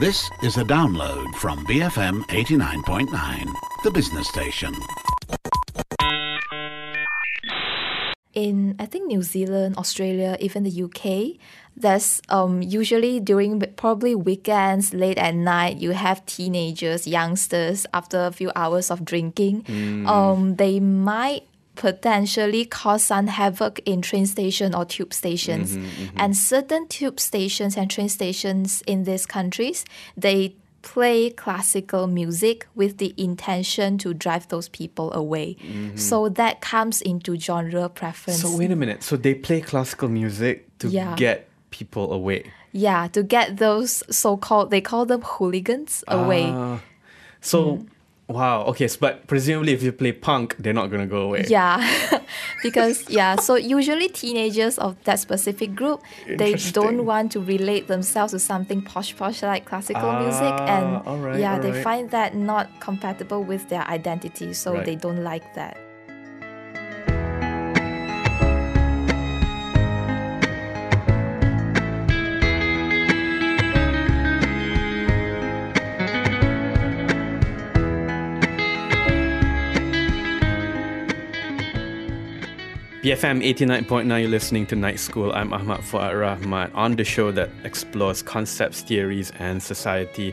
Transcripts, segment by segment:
This is a download from BFM 89.9, the business station. in I think New Zealand, Australia, even the UK, there's um usually during probably weekends, late at night, you have teenagers, youngsters after a few hours of drinking, um they might potentially cause some havoc in train station or tube stations. Mm-hmm, mm-hmm. And certain tube stations and train stations in these countries, they play classical music with the intention to drive those people away. Mm-hmm. So that comes into genre preference. So wait a minute. So they play classical music to Yeah. get people away. yeah, to get those so-called they call them hooligans away. Ah. so mm. Wow. Okay. So, but presumably, if you play punk, they're not gonna go away. Yeah, because yeah, so usually teenagers of that specific group they don't want to relate themselves to something posh posh like classical music, and Ah, yeah, they find that not compatible with their identity, so Right. they don't like that. BFM 89.9, you're listening to Night School. I'm Ahmad Fuad Rahman on the show that explores concepts, theories, and society.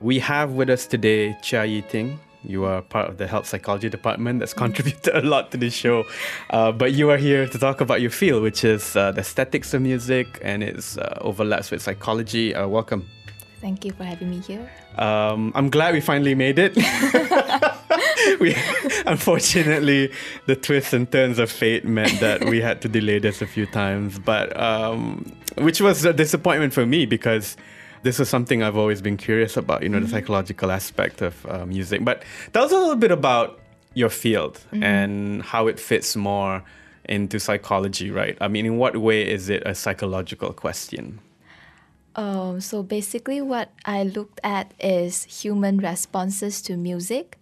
We have with us today Cheah Yi Ting. You are part of the health psychology department that's contributed a lot to this show. Uh, but you are here to talk about your field, which is uh, the aesthetics of music and its uh, overlaps with psychology. Uh, welcome. Thank you for having me here. Um, I'm glad we finally made it. we, unfortunately, the twists and turns of fate meant that we had to delay this a few times, but um, which was a disappointment for me because this is something I've always been curious about. You know, the psychological aspect of uh, music. But tell us a little bit about your field and how it fits more into psychology, right? I mean, in what way is it a psychological question? Um, so basically, what I looked at is human responses to music,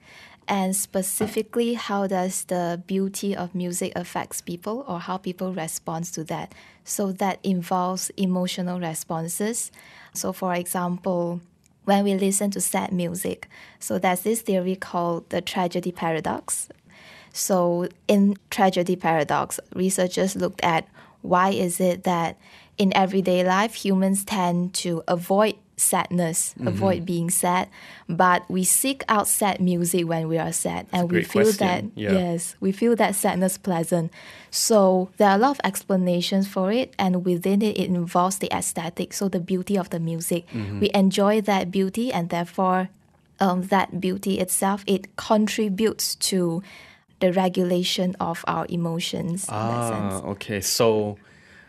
and specifically, how does the beauty of music affects people, or how people respond to that. So that involves emotional responses. So, for example, when we listen to sad music, so there's this theory called the tragedy paradox. So in tragedy paradox, researchers looked at why is it that in everyday life humans tend to avoid sadness, avoid being sad, but we seek out sad music when we are sad and we feel question. that Yeah. yes, we feel that sadness pleasant. So there are a lot of explanations for it and within it it involves the aesthetic, so the beauty of the music. Mm-hmm. We enjoy that beauty and therefore um, that beauty itself it contributes to the regulation of our emotions in that Ah, sense. okay. So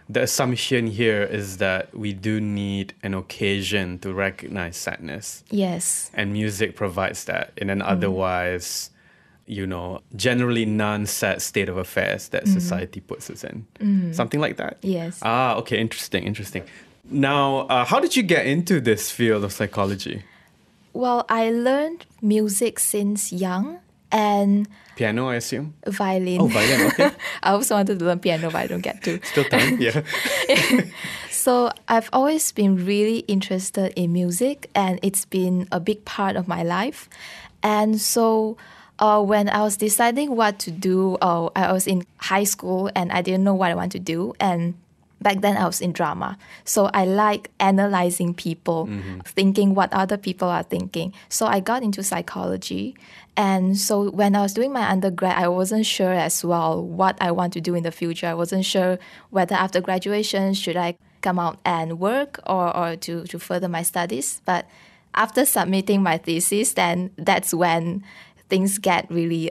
the assumption here is that we do need an occasion to recognize sadness, Yes. and music provides that in an otherwise, you know, generally non-sad state of affairs that society puts us in. Something like that. Yes. Ah, okay. Interesting. Interesting. Now, uh, how did you get into this field of psychology? Well, I learned music since young and Piano, I assume. violin. Oh, violin. Okay. I also wanted to learn piano, but I don't get to. Still time. Yeah. So I've always been really interested in music, and it's been a big part of my life. And so uh, when I was deciding what to do, uh, I was in high school and I didn't know what I want to do. And back then I was in drama. So I like analyzing people, thinking what other people are thinking. So I got into psychology. And so when I was doing my undergrad, I wasn't sure as well what I want to do in the future. I wasn't sure whether after graduation should I come out and work or, or to, to further my studies. But after submitting my thesis, then that's when things get really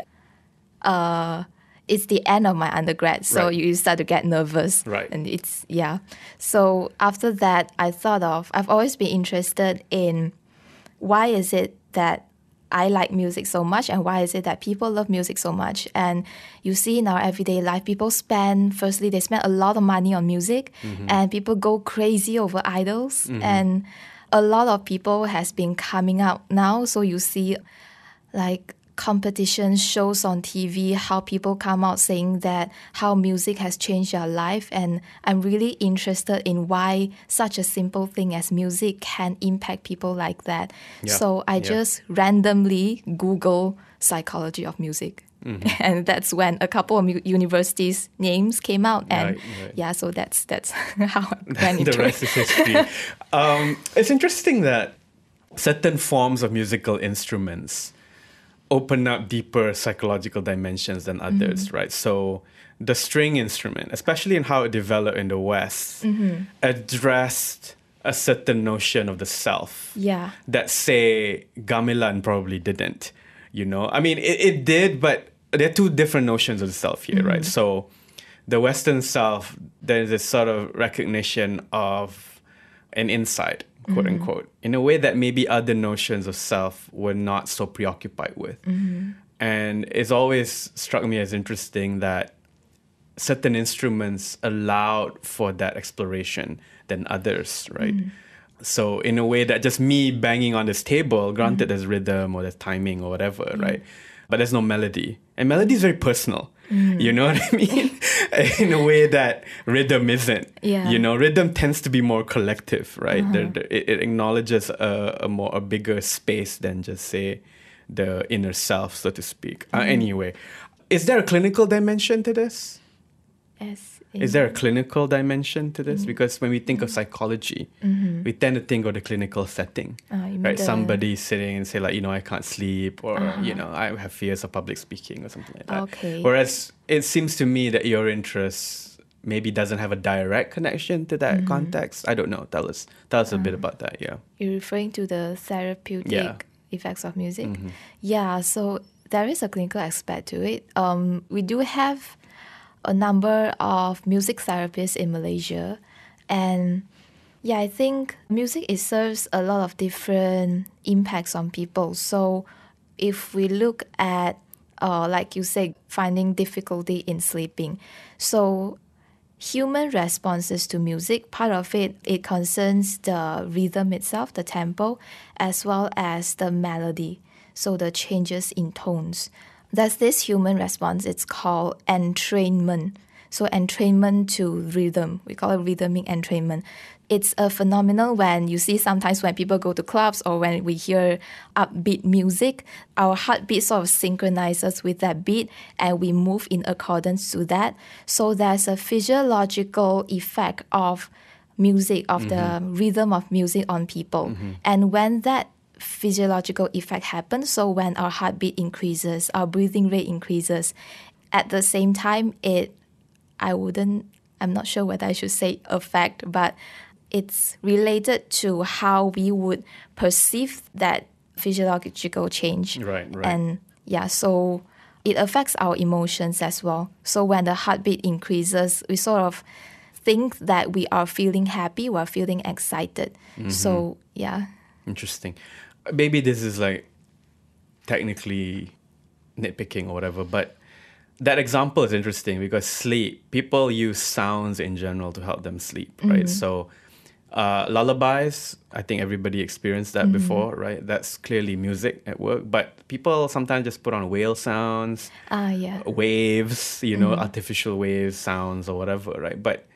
uh it's the end of my undergrad so Right. you start to get nervous Right. and it's yeah so after that i thought of i've always been interested in why is it that I like music so much and why is it that people love music so much? And you see in our everyday life, people spend, firstly, they spend a lot of money on music mm-hmm. and people go crazy over idols. Mm-hmm. And a lot of people has been coming out now. So you see like competition shows on TV, how people come out saying that how music has changed their life. And I'm really interested in why such a simple thing as music can impact people like that. Yeah, So I yeah. just randomly Google psychology of music. Mm-hmm. And that's when a couple of universities' names came out, and Right, right. yeah, so that's that's how I went into the rest it. is history. um, it's interesting that certain forms of musical instruments open up deeper psychological dimensions than others, Mm-hmm. right? So the string instrument, especially in how it developed in the West, Mm-hmm. addressed a certain notion of the self Yeah. that say gamelan probably didn't you know i mean it, it did but there are two different notions of the self here right so the western self there's this sort of recognition of an insight quote mm-hmm. unquote in a way that maybe other notions of self were not so preoccupied with mm-hmm. and it's always struck me as interesting that certain instruments allowed for that exploration than others, right? Mm-hmm. So in a way that just me banging on this table, granted there's rhythm or there's timing or whatever, right? But there's no melody. And melody is very personal. You know what I mean? in a way that rhythm isn't. Yeah. You know, rhythm tends to be more collective, right? There- there- it, it acknowledges a, a more a bigger space than just say the inner self, so to speak. Uh, anyway, is there a clinical dimension to this? As Is there a clinical dimension to this? Because when we think of psychology, we tend to think of the clinical setting, Uh, right? the- Uh-huh. Somebody sitting and say like, you know, I can't sleep, or you know, I have fears of public speaking, or something like that. Okay. Whereas it seems to me that your interest maybe doesn't have a direct connection to Mm-hmm. that context. I don't know. Tell us, tell us a bit about that. Yeah. You're referring to the therapeutic Yeah. Mm-hmm. effects of music? Yeah, so there is a clinical aspect to it. Um, we do have a number of music therapists in Malaysia. And yeah, I think music it serves a lot of different impacts on people. So if we look at uh, like you said, finding difficulty in sleeping. So human responses to music part of it it concerns the rhythm itself the tempo as well as the melody so the changes in tones there's this human response. It's called entrainment. So entrainment to rhythm. We call it rhythmic entrainment. It's a phenomenon when you see sometimes when people go to clubs or when we hear upbeat music, our heartbeat sort of synchronizes with that beat and we move in accordance to that. So there's a physiological effect of music, of the mm-hmm. rhythm of music on people. Mm-hmm. And when that physiological effect happens, so when our heartbeat increases, our breathing rate increases, at the same time, it I wouldn't, I'm not sure whether I should say affect, but it's related to how we would perceive that physiological change. Right, right. And yeah, so it affects our emotions as well. So when the heartbeat increases, we sort of think that we are feeling happy, we're feeling excited. Mm-hmm. So yeah. Interesting. Maybe this is like technically nitpicking or whatever, but that example is interesting because sleep, people use sounds in general to help them sleep, right? So, uh, lullabies, I think everybody experienced that before, right? That's clearly music at work, but people sometimes just put on whale sounds, Ah, yeah. waves, you know, artificial waves, sounds, or whatever, right? But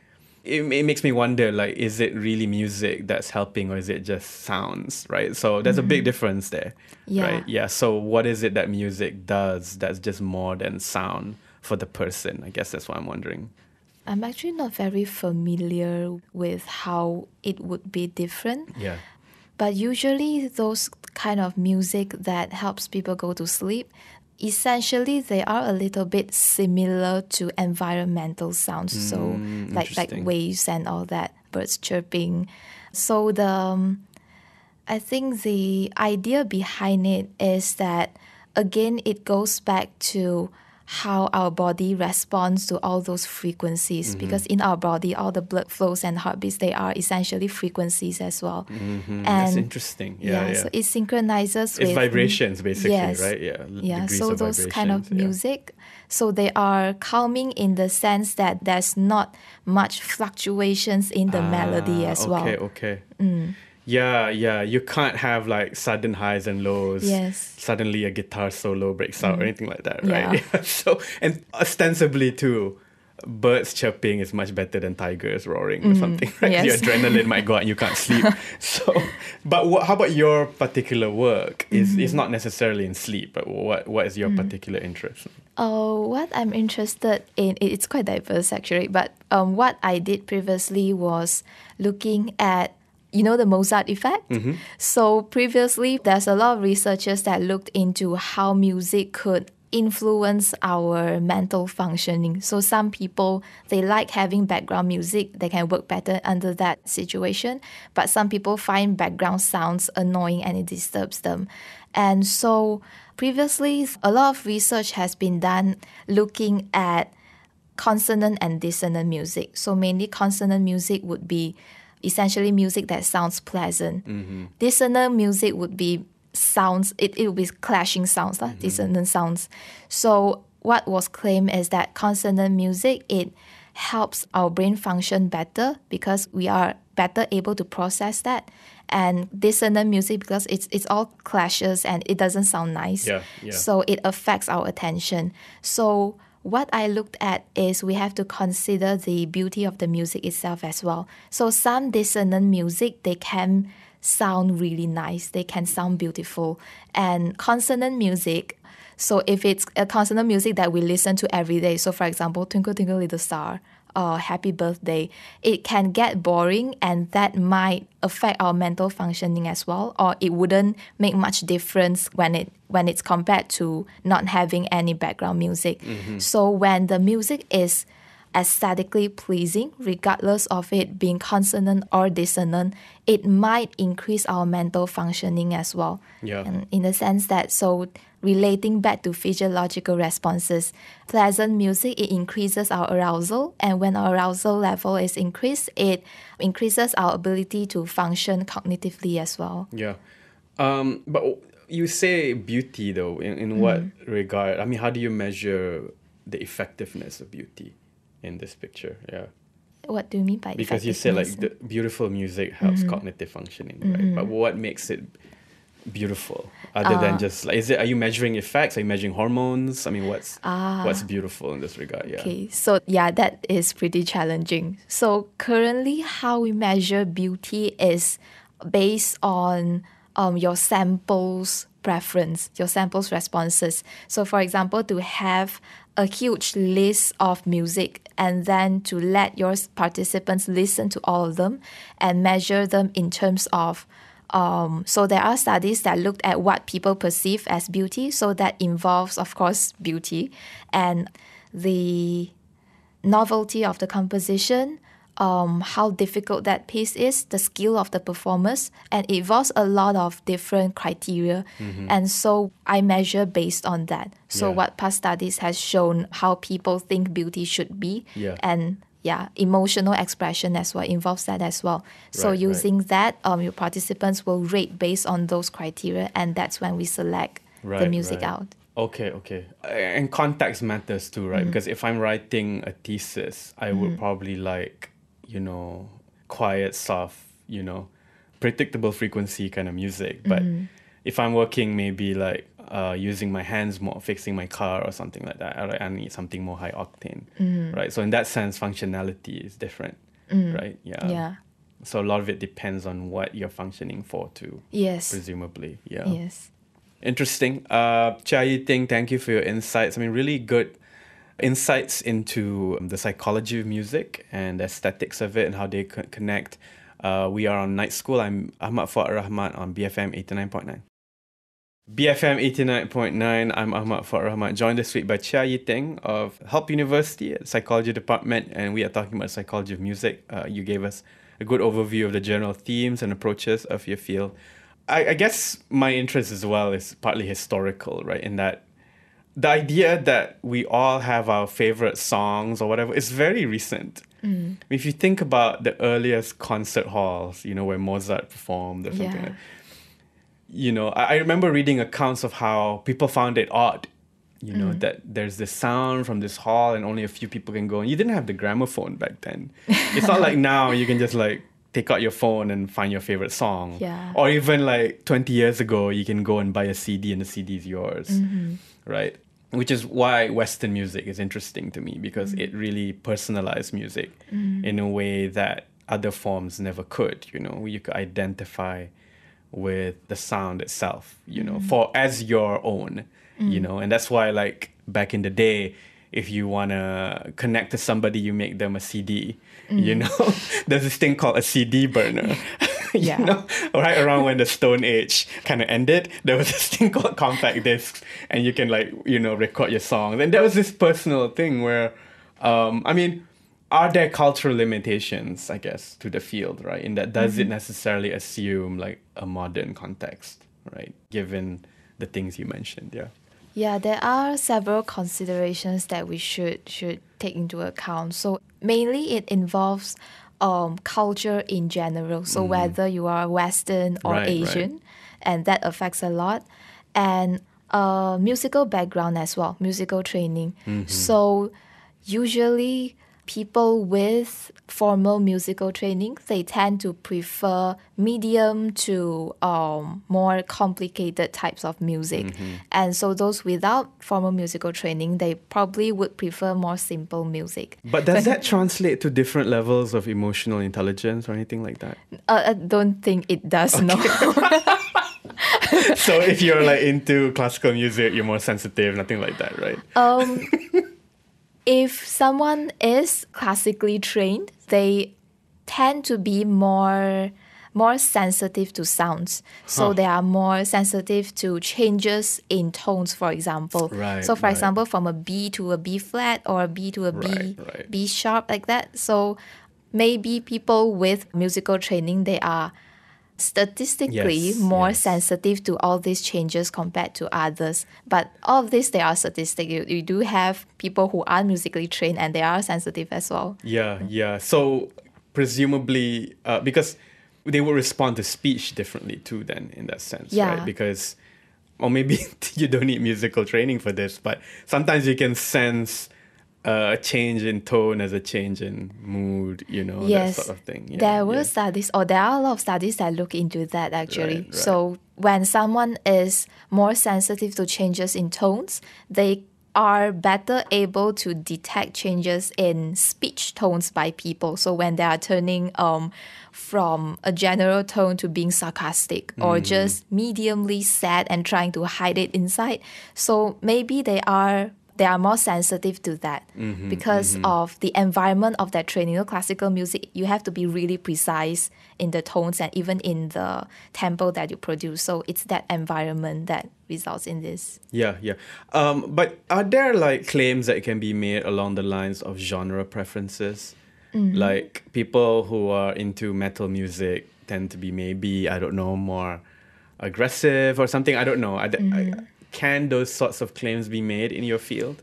it, it makes me wonder, like, is it really music that's helping, or is it just sounds, right? So there's a big mm-hmm. difference there, Yeah. right? Yeah. So what is it that music does that's just more than sound for the person? I guess that's what I'm wondering. I'm actually not very familiar with how it would be different. Yeah. But usually, those kind of music that helps people go to sleep, essentially, they are a little bit similar to environmental sounds. so, like like waves and all that, birds chirping. So the um, I think the idea behind it is that again, it goes back to how our body responds to all those frequencies because in our body all the blood flows and heartbeats they are essentially frequencies as well Mm, that's interesting. Yeah, yeah. so it synchronizes it's with vibrations, basically, Yes. right? Yeah. yeah degrees so those kind of vibrations, yeah. music so they are calming in the sense that there's not much fluctuations in the melody Ah, as okay, well Mm. Okay, Yeah, yeah. You can't have like sudden highs and lows. Yes. Suddenly a guitar solo breaks out or mm-hmm. anything like that, right? Yeah. so and ostensibly too, birds chirping is much better than tigers roaring or mm-hmm. something, right? Your yes. adrenaline might go out and you can't sleep. so, but what, how about your particular work? Is it's mm-hmm. not necessarily in sleep, but what what is your particular interest? Oh, what I'm interested in, it's quite diverse actually, but um, what I did previously was looking at, you know, the Mozart effect. Mm-hmm. So previously, there's a lot of researchers that looked into how music could influence our mental functioning. So some people, they like having background music, they can work better under that situation, but some people find background sounds annoying and it disturbs them. And so previously, a lot of research has been done looking at consonant and dissonant music. So mainly consonant music would be essentially music that sounds pleasant. Mm-hmm. Dissonant music would be sounds it, it would be clashing sounds, lah, mm-hmm. dissonant sounds. So what was claimed is that consonant music it helps our brain function better because we are better able to process that. And dissonant music because it's it's all clashes and it doesn't sound nice. Yeah, yeah. So it affects our attention. So what I looked at is we have to consider the beauty of the music itself as well. So some dissonant music they can sound really nice, they can sound beautiful. And consonant music, so if it's a consonant music that we listen to every day, so for example, Twinkle Twinkle Little Star or Happy Birthday, it can get boring and that might affect our mental functioning as well, or it wouldn't make much difference when it when it's compared to not having any background music. Mm-hmm. So when the music is aesthetically pleasing, regardless of it being consonant or dissonant, it might increase our mental functioning as well. Yeah. And in the sense that, so relating back to physiological responses, pleasant music, it increases our arousal. And when our arousal level is increased, it increases our ability to function cognitively as well. Yeah. Um, but you say beauty though, in, in what regard? I mean, how do you measure the effectiveness of beauty in this picture? Yeah. What do you mean by Because you said like the beautiful music helps mm-hmm. cognitive functioning, right? But mm-hmm. what makes it beautiful other than ah. just like is it are you measuring effects? Are you measuring hormones? I mean what's ah. what's beautiful in this regard? Yeah. Okay, so yeah, that is pretty challenging. So currently, how we measure beauty is based on um, your samples preference, your samples responses. So, for example, to have a huge list of music and then to let your participants listen to all of them and measure them in terms of um, so there are studies that looked at what people perceive as beauty. So that involves, of course, beauty and the novelty of the composition, um, how difficult that piece is, the skill of the performers, and it involves a lot of different criteria. And so I measure based on that. So Yeah. what past studies has shown how people think beauty should be, Yeah. and yeah, emotional expression as well involves that as well. So Right, right. using that, um, your participants will rate based on those criteria, and that's when we select the music right. out. Okay, okay. And context matters too, right? Because if I'm writing a thesis, I would probably like, you know, quiet, soft, you know, predictable frequency kind of music. But if I'm working maybe like uh, using my hands more, fixing my car or something like that, I, I need something more high octane, right? So in that sense, functionality is different, right? Yeah. yeah. So a lot of it depends on what you're functioning for too, Yes. presumably. Yeah. Yes. Interesting. Uh, Cheah Yi Ting, thank you for your insights. I mean, really good insights into the psychology of music and the aesthetics of it and how they co- connect. Uh, we are on Night School. I'm Ahmad Fuad Rahman on BFM 89.9. BFM 89.9, I'm Ahmad Fuad Rahman, joined this week by Cheah Yi Ting of Help University, Psychology Department, and we are talking about psychology of music. Uh, you gave us a good overview of the general themes and approaches of your field. I, I guess my interest as well is partly historical, right? In that the idea that we all have our favorite songs or whatever is very recent. If you think about the earliest concert halls, you know, where Mozart performed or something Yeah. like you know, I, I remember reading accounts of how people found it odd, you know, that there's this sound from this hall and only a few people can go. And you didn't have the gramophone back then. It's not like now you can just like take out your phone and find your favorite song. Yeah. Or even like 20 years ago, you can go and buy a CD and the CD is yours. Mm-hmm. Right? Which is why Western music is interesting to me because Mm. it really personalized music mm. in a way that other forms never could. You know, you could identify with the sound itself, you know, mm. for as your own, you mm. know, and that's why like back in the day, if you wanna connect to somebody, you make them a CD. You know, there's this thing called a CD burner. you Yeah. know, right around when the Stone Age kind of ended, there was this thing called compact discs, and you can like you know record your songs. And there was this personal thing where, um, I mean, are there cultural limitations, I guess, to the field, right? In that, does it necessarily assume like a modern context, right? Given the things you mentioned, yeah. Yeah, there are several considerations that we should should take into account. So mainly it involves um, culture in general. So whether you are Western or Mm. Right, right. Asian, and that affects a lot, and uh, musical background as well, musical training. Mm-hmm. So usually people with formal musical training they tend to prefer medium to um, more complicated types of music Mm-hmm. and so those without formal musical training they probably would prefer more simple music But does that translate to different levels of emotional intelligence or anything like that? uh, i don't think it does no so if you're like into classical music, you're more sensitive, nothing like that, right? um, if someone is classically trained, they tend to be more more sensitive to sounds. So Huh. they are more sensitive to changes in tones, for example. Right, so for right. example, from a B to a B flat or a B to a B Right. B sharp like that. So maybe people with musical training they are statistically Yes, more yes. sensitive to all these changes compared to others. But all of this, they are statistic. You, you do have people who are musically trained and they are sensitive as well. Yeah, yeah. So presumably, uh, because they will respond to speech differently too, then in that sense, Yeah. right? Because, or maybe you don't need musical training for this, but sometimes you can sense uh, a change in tone as a change in mood, you know, yes, that sort of thing. Yeah, there were yeah. studies, or there are a lot of studies that look into that actually. Right, right. So when someone is more sensitive to changes in tones, they are better able to detect changes in speech tones by people. So when they are turning um, from a general tone to being sarcastic Mm. or just mediumly sad and trying to hide it inside, so maybe they are they are more sensitive to that Mm-hmm, because of the environment of that training. You know, classical music, you have to be really precise in the tones and even in the tempo that you produce. So it's that environment that results in this. Yeah, yeah. Um, but are there like claims that can be made along the lines of genre preferences? Like people who are into metal music tend to be maybe I don't know more aggressive or something. I don't know. I, I- can those sorts of claims be made in your field?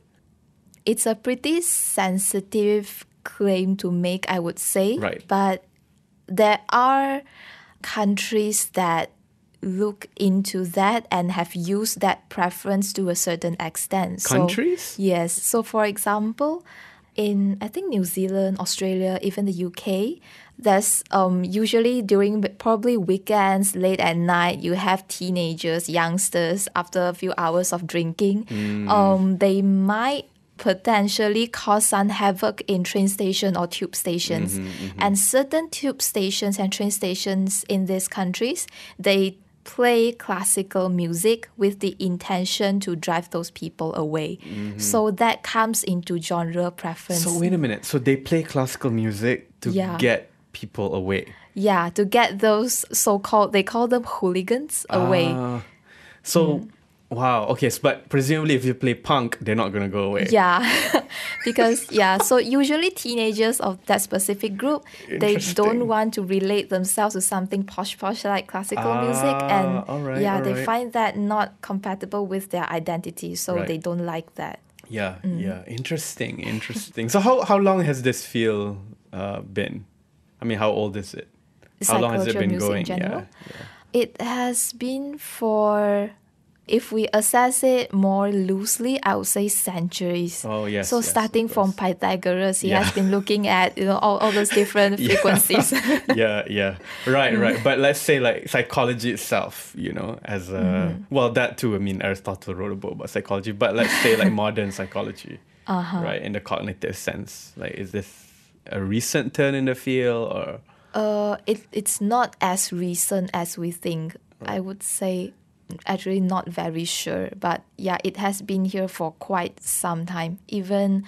It's a pretty sensitive claim to make, I would say. Right. But there are countries that look into that and have used that preference to a certain extent. So- Countries? yes. So, for example, in I think New Zealand, Australia, even the UK, there's um, usually during probably weekends, late at night, you have teenagers, youngsters, after a few hours of drinking, um, they might potentially cause some havoc in train station or tube stations. And certain tube stations and train stations in these countries, they play classical music with the intention to drive those people away. So that comes into genre preference. So wait a minute. So they play classical music to Yeah. get people away. yeah, to get those so-called they call them hooligans away. Ah, so wow. Okay. So, but presumably, if you play punk, they're not gonna go away. Yeah, because yeah, so usually teenagers of that specific group they don't want to relate themselves to something posh posh like classical music, and Ah, alright, yeah, they alright. find that not compatible with their identity, so Right. they don't like that. Yeah, Mm. yeah. Interesting, interesting. so how how long has this feel uh, been? I mean, how old is it? How long has it been going? Yeah, yeah. It has been for if we assess it more loosely, I would say centuries. Oh, yes, So yes, starting from. Pythagoras, he Yeah. has been looking at you know all, all those different frequencies. yeah, yeah. Right, right. But let's say like psychology itself, you know, as a Mm-hmm. well that too, I mean Aristotle wrote a book about psychology, but let's say like modern psychology. Uh-huh. Right, in the cognitive sense. Like is this a recent turn in the field or Uh, it, it's not as recent as we think. I would say, actually, not very sure. But yeah, it has been here for quite some time. Even,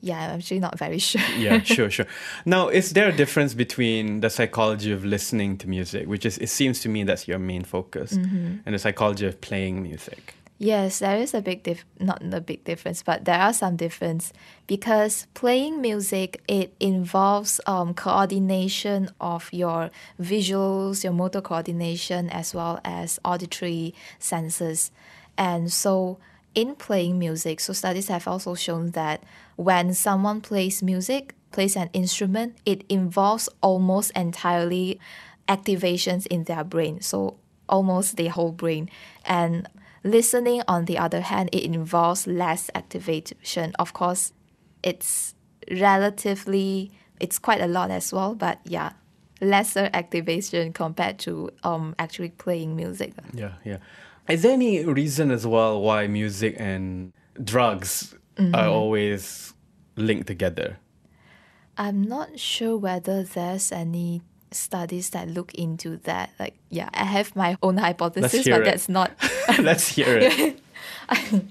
yeah, I'm actually not very sure. yeah, sure, sure. Now, is there a difference between the psychology of listening to music, which is it seems to me that's your main focus, Mm-hmm. and the psychology of playing music? Yes, there is a big dif- not a big difference, but there are some difference because playing music it involves um, coordination of your visuals, your motor coordination, as well as auditory senses, and so in playing music, so studies have also shown that when someone plays music, plays an instrument, it involves almost entirely activations in their brain. So almost the whole brain. And listening, on the other hand, it involves less activation. Of course, it's relatively, it's quite a lot as well, but yeah, lesser activation compared to um, actually playing music. Yeah, yeah. Is there any reason as well why music and drugs Mm-hmm. are always linked together? I'm not sure whether there's any studies that look into that. Like, yeah, I have my own hypothesis, but it. that's not Let's hear it.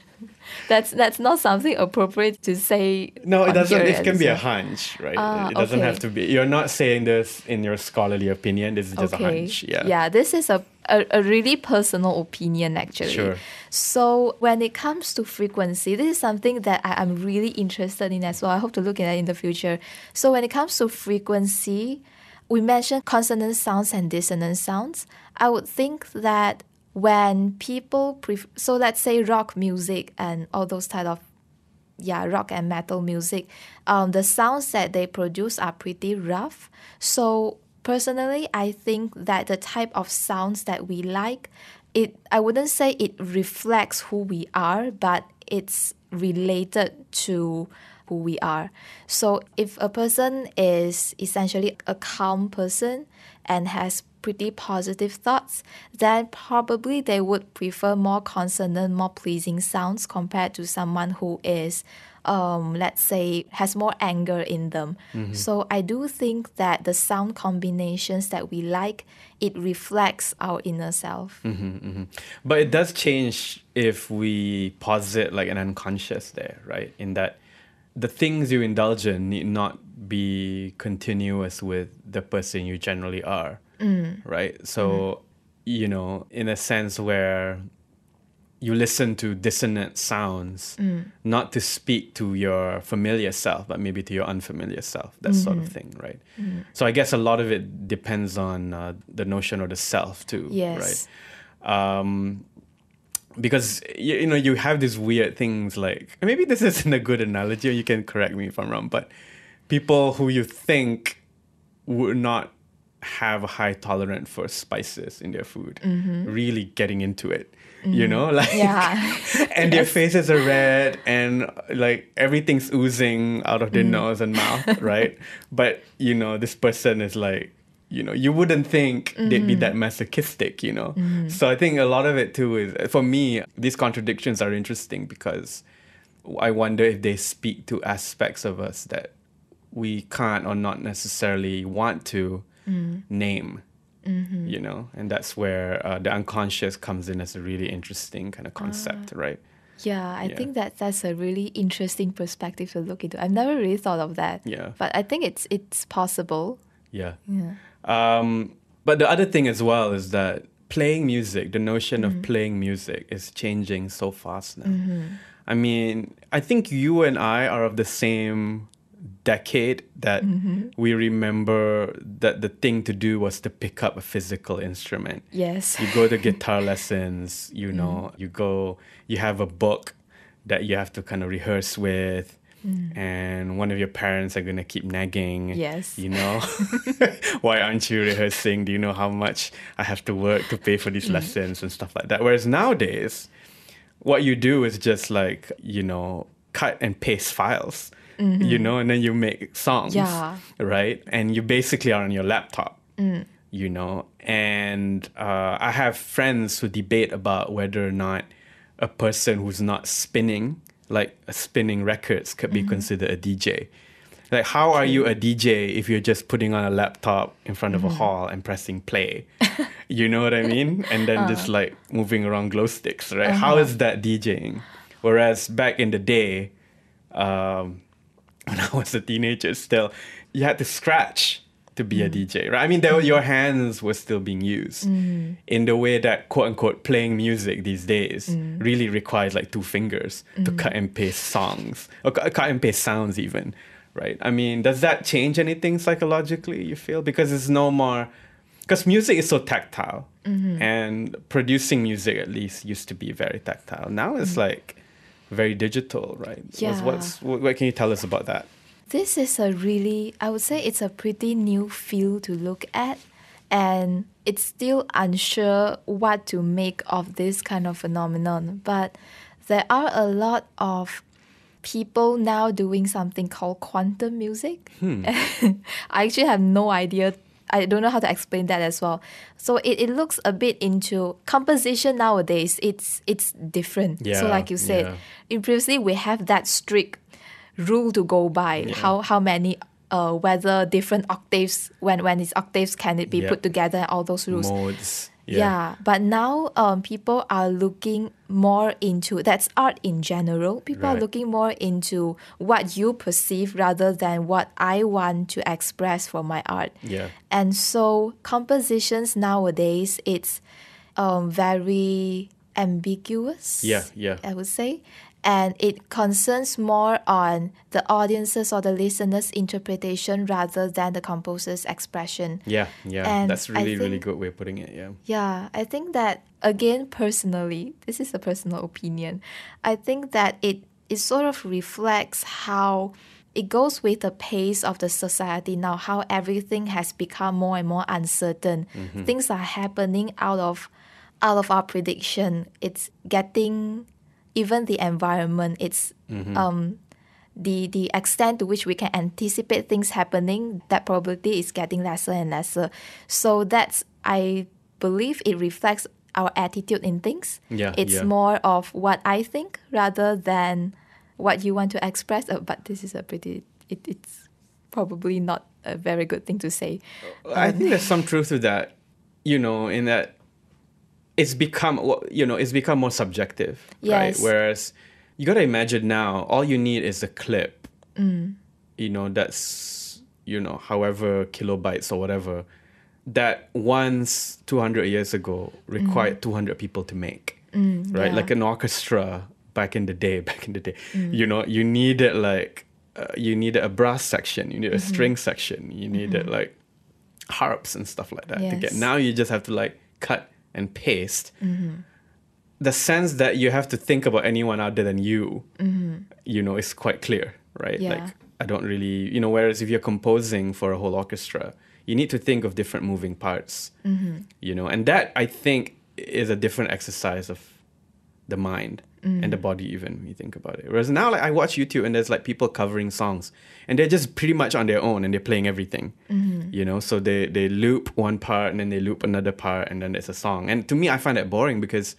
that's that's not something appropriate to say. No, it doesn't. It can be a hunch, right? Ah, it doesn't have to be. You're not saying this in your scholarly opinion. This is just a hunch. Yeah. Yeah. this is a, a, a really personal opinion actually. Sure. So when it comes to frequency, this is something that I, I'm really interested in as well. I hope to look at it in the future. So when it comes to frequency, we mentioned consonant sounds and dissonant sounds. I would think that when people pref- so let's say rock music and all those type of yeah, rock and metal music, um, the sounds that they produce are pretty rough. So personally, I think that the type of sounds that we like, it I wouldn't say it reflects who we are, but it's related to who we are. So if a person is essentially a calm person and has pretty positive thoughts, then probably they would prefer more consonant, more pleasing sounds compared to someone who is, um, let's say, has more anger in them. Mm-hmm. So I do think that the sound combinations that we like, it reflects our inner self. Mm-hmm, mm-hmm. But it does change if we posit like an unconscious there, right? In that the things you indulge in need not be continuous with the person you generally are, mm. right? So, mm-hmm. you know, in a sense where you listen to dissonant sounds, mm. not to speak to your familiar self, but maybe to your unfamiliar self, that sort of mm-hmm. thing, right? Mm. So I guess a lot of it depends on uh, the notion of the self too, Yes. right? Um, because you, you know you have these weird things like and maybe this isn't a good analogy, or you can correct me if I'm wrong, but people who you think would not have a high tolerance for spices in their food mm-hmm. really getting into it mm-hmm. you know like Yeah. and their faces are red and like everything's oozing out of their mm-hmm. nose and mouth right? But you know this person is like you know you wouldn't think they'd be that mm-hmm. masochistic you know mm-hmm. so i think a lot of it too is for me these contradictions are interesting because i wonder if they speak to aspects of us that we can't or not necessarily want to mm. name mm-hmm. you know and that's where uh, the unconscious comes in as a really interesting kind of concept ah. right Yeah, I Yeah. think that that's a really interesting perspective to look into. I've never really thought of that. Yeah. But I think it's it's possible. yeah Yeah. Um, but the other thing as well is that playing music, the notion of mm-hmm. playing music is changing so fast now. Mm-hmm. I mean, I think you and I are of the same decade that mm-hmm. we remember that the thing to do was to pick up a physical instrument. Yes. You go to guitar lessons, you know, mm. you go, you have a book that you have to kind of rehearse with. Mm. and one of your parents are gonna keep nagging. Yes. You know, why aren't you rehearsing? Do you know how much I have to work to pay for these mm. lessons and stuff like that? Whereas nowadays, what you do is just like you know cut and paste files. You mm-hmm. know, and then you make songs, Yeah. right? And you basically are on your laptop mm. you know and uh, i have friends who debate about whether or not a person who's not spinning like uh, spinning records could be considered a dj like how are you a dj if you're just putting on a laptop in front of a hall and pressing play? You know what i mean? And then just like moving around glow sticks right? How is that djing whereas back in the day um, when I was a teenager still, you had to scratch to be a mm. DJ, right? I mean, there, were- your hands were still being used mm. in the way that quote unquote playing music these days mm. really requires like two fingers to cut and paste songs or cut and paste sounds, even, right? I mean, does that change anything psychologically, you feel? Because it's no more, because music is so tactile mm-hmm. and producing music at least used to be very tactile. Now it's like, very digital, right? Yeah. what's what, what can you tell us about that? This is a really, I would say it's a pretty new field to look at. And it's still unsure what to make of this kind of phenomenon. But there are a lot of people now doing something called quantum music. Hmm. I actually have no idea. I don't know how to explain that as well. So it, it looks a bit into composition nowadays. It's it's different. so like you said, yeah. in previously we have that strict rule to go by. How how many uh whether different octaves when when it's octaves can it be Yeah. put together all those rules. Modes. Yeah. but now um, people are looking more into that's art in general. People are looking more into what you perceive rather than what I want to express for my art. Yeah. And so compositions nowadays it's um, very ambiguous. Yeah, yeah. I would say. And it concerns more on the audiences or the listeners' interpretation rather than the composer's expression. Yeah, yeah. And That's really, really good way of putting it. Yeah. Yeah, I think that again personally, this is a personal opinion. I think that it it sort of reflects how it goes with the pace of the society now, how everything has become more and more uncertain. Mm-hmm. Things are happening out of out of our prediction. It's getting even the environment, it's um the the extent to which we can anticipate things happening, that probability is getting lesser and lesser. So that's I believe it reflects our attitude in things. Yeah, It's yeah. more of what I think rather than what you want to express. Uh, but this is a pretty it, it's probably not a very good thing to say. I think there's some truth to that, you know, in that it's become, you know, it's become more subjective, right? Whereas you got to imagine now, all you need is a clip, Mm. you know, that's, you know, however kilobytes or whatever, that once 200 years ago required 200 people to make, right? Mm. yeah. Like an orchestra back in the day, back in the day, you know, you needed like, uh, you needed a brass section, you need a Mm-hmm. string section, you needed like harps and stuff like that to get. Now you just have to like cut and paste. Mm-hmm. The sense that you have to think about anyone other than you, you know, is quite clear, right? Mm-hmm. Yeah. Like I don't really, you know. Whereas if you're composing for a whole orchestra, you need to think of different moving parts, Mm-hmm. you know, and that I think is a different exercise of the mind and the Mm. body even when you think about it whereas now like i watch youtube and there's like people covering songs and they're just pretty much on their own and they're playing everything Mm-hmm. you know so they they loop one part and then they loop another part and then it's a song and to me i find that boring because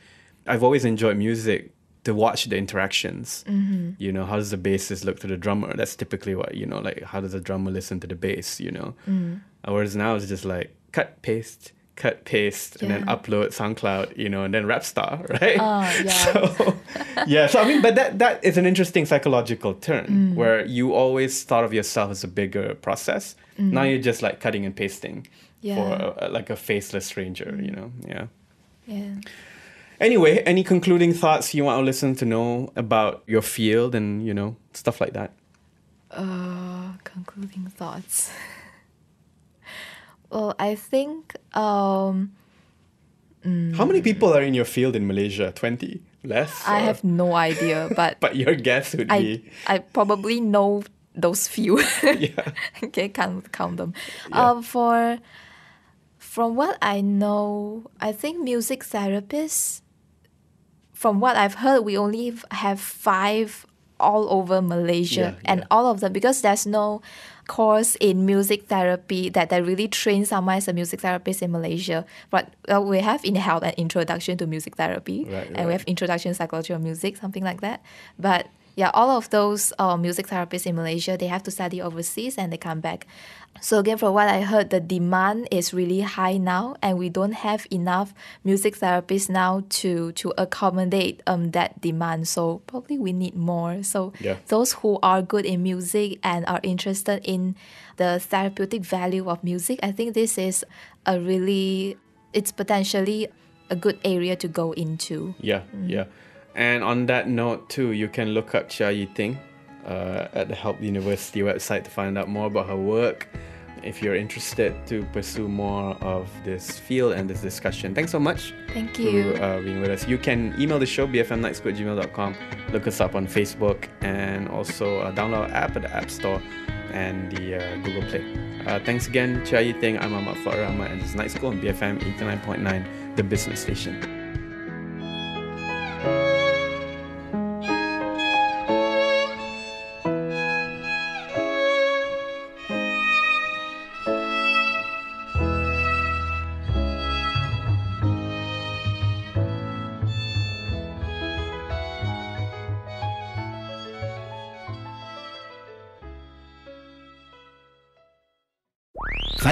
i've always enjoyed music to watch the interactions Mm-hmm. you know how does the bassist look to the drummer that's typically what you know like how does the drummer listen to the bass you know Mm. whereas now it's just like cut paste cut paste and then upload soundcloud you know and then rapstar right Oh, yeah. so yeah so i mean but that that is an interesting psychological turn Mm. where you always thought of yourself as a bigger process now you're just like cutting and pasting for Mm. Yeah. Mm. a, a- like a faceless stranger you know yeah Yeah. anyway any concluding thoughts you want to listen to know about your field and you know stuff like that Uh, concluding thoughts. well, I think um, how many people are in your field in malaysia 20 Less? I or- have no idea, but But your guess would I be. I probably know those few. Yeah. okay, can't count them. Yeah. Um, for from what I know, I think music therapists. From what I've heard, we only have five all over Malaysia, Yeah, and yeah. all of them because there's no course in music therapy that, that really trains someone as a music therapist in Malaysia. But well, we have in health an introduction to music therapy, Right, and right. we have introduction to psychology of music, something like that. But yeah, all of those uh, music therapists in Malaysia, they have to study overseas and they come back. So again, from what I heard, the demand is really high now, and we don't have enough music therapists now to to accommodate um that demand. So probably we need more. So Yeah. those who are good in music and are interested in the therapeutic value of music, I think this is a really it's potentially a good area to go into. Yeah, yeah. And on that note, too, you can look up Cheah Yi Ting uh, at the Help University website to find out more about her work. If you're interested to pursue more of this field and this discussion, thanks so much Thank for you. uh, being with us. You can email the show, bfmnightschool@gmail.com. Look us up on Facebook and also uh, download our app at the App Store and the uh, Google Play. Uh, thanks again, Cheah Yi Ting. I'm Ahmad Farah Ahmad, and this is Night School on BFM 89.9, the business station.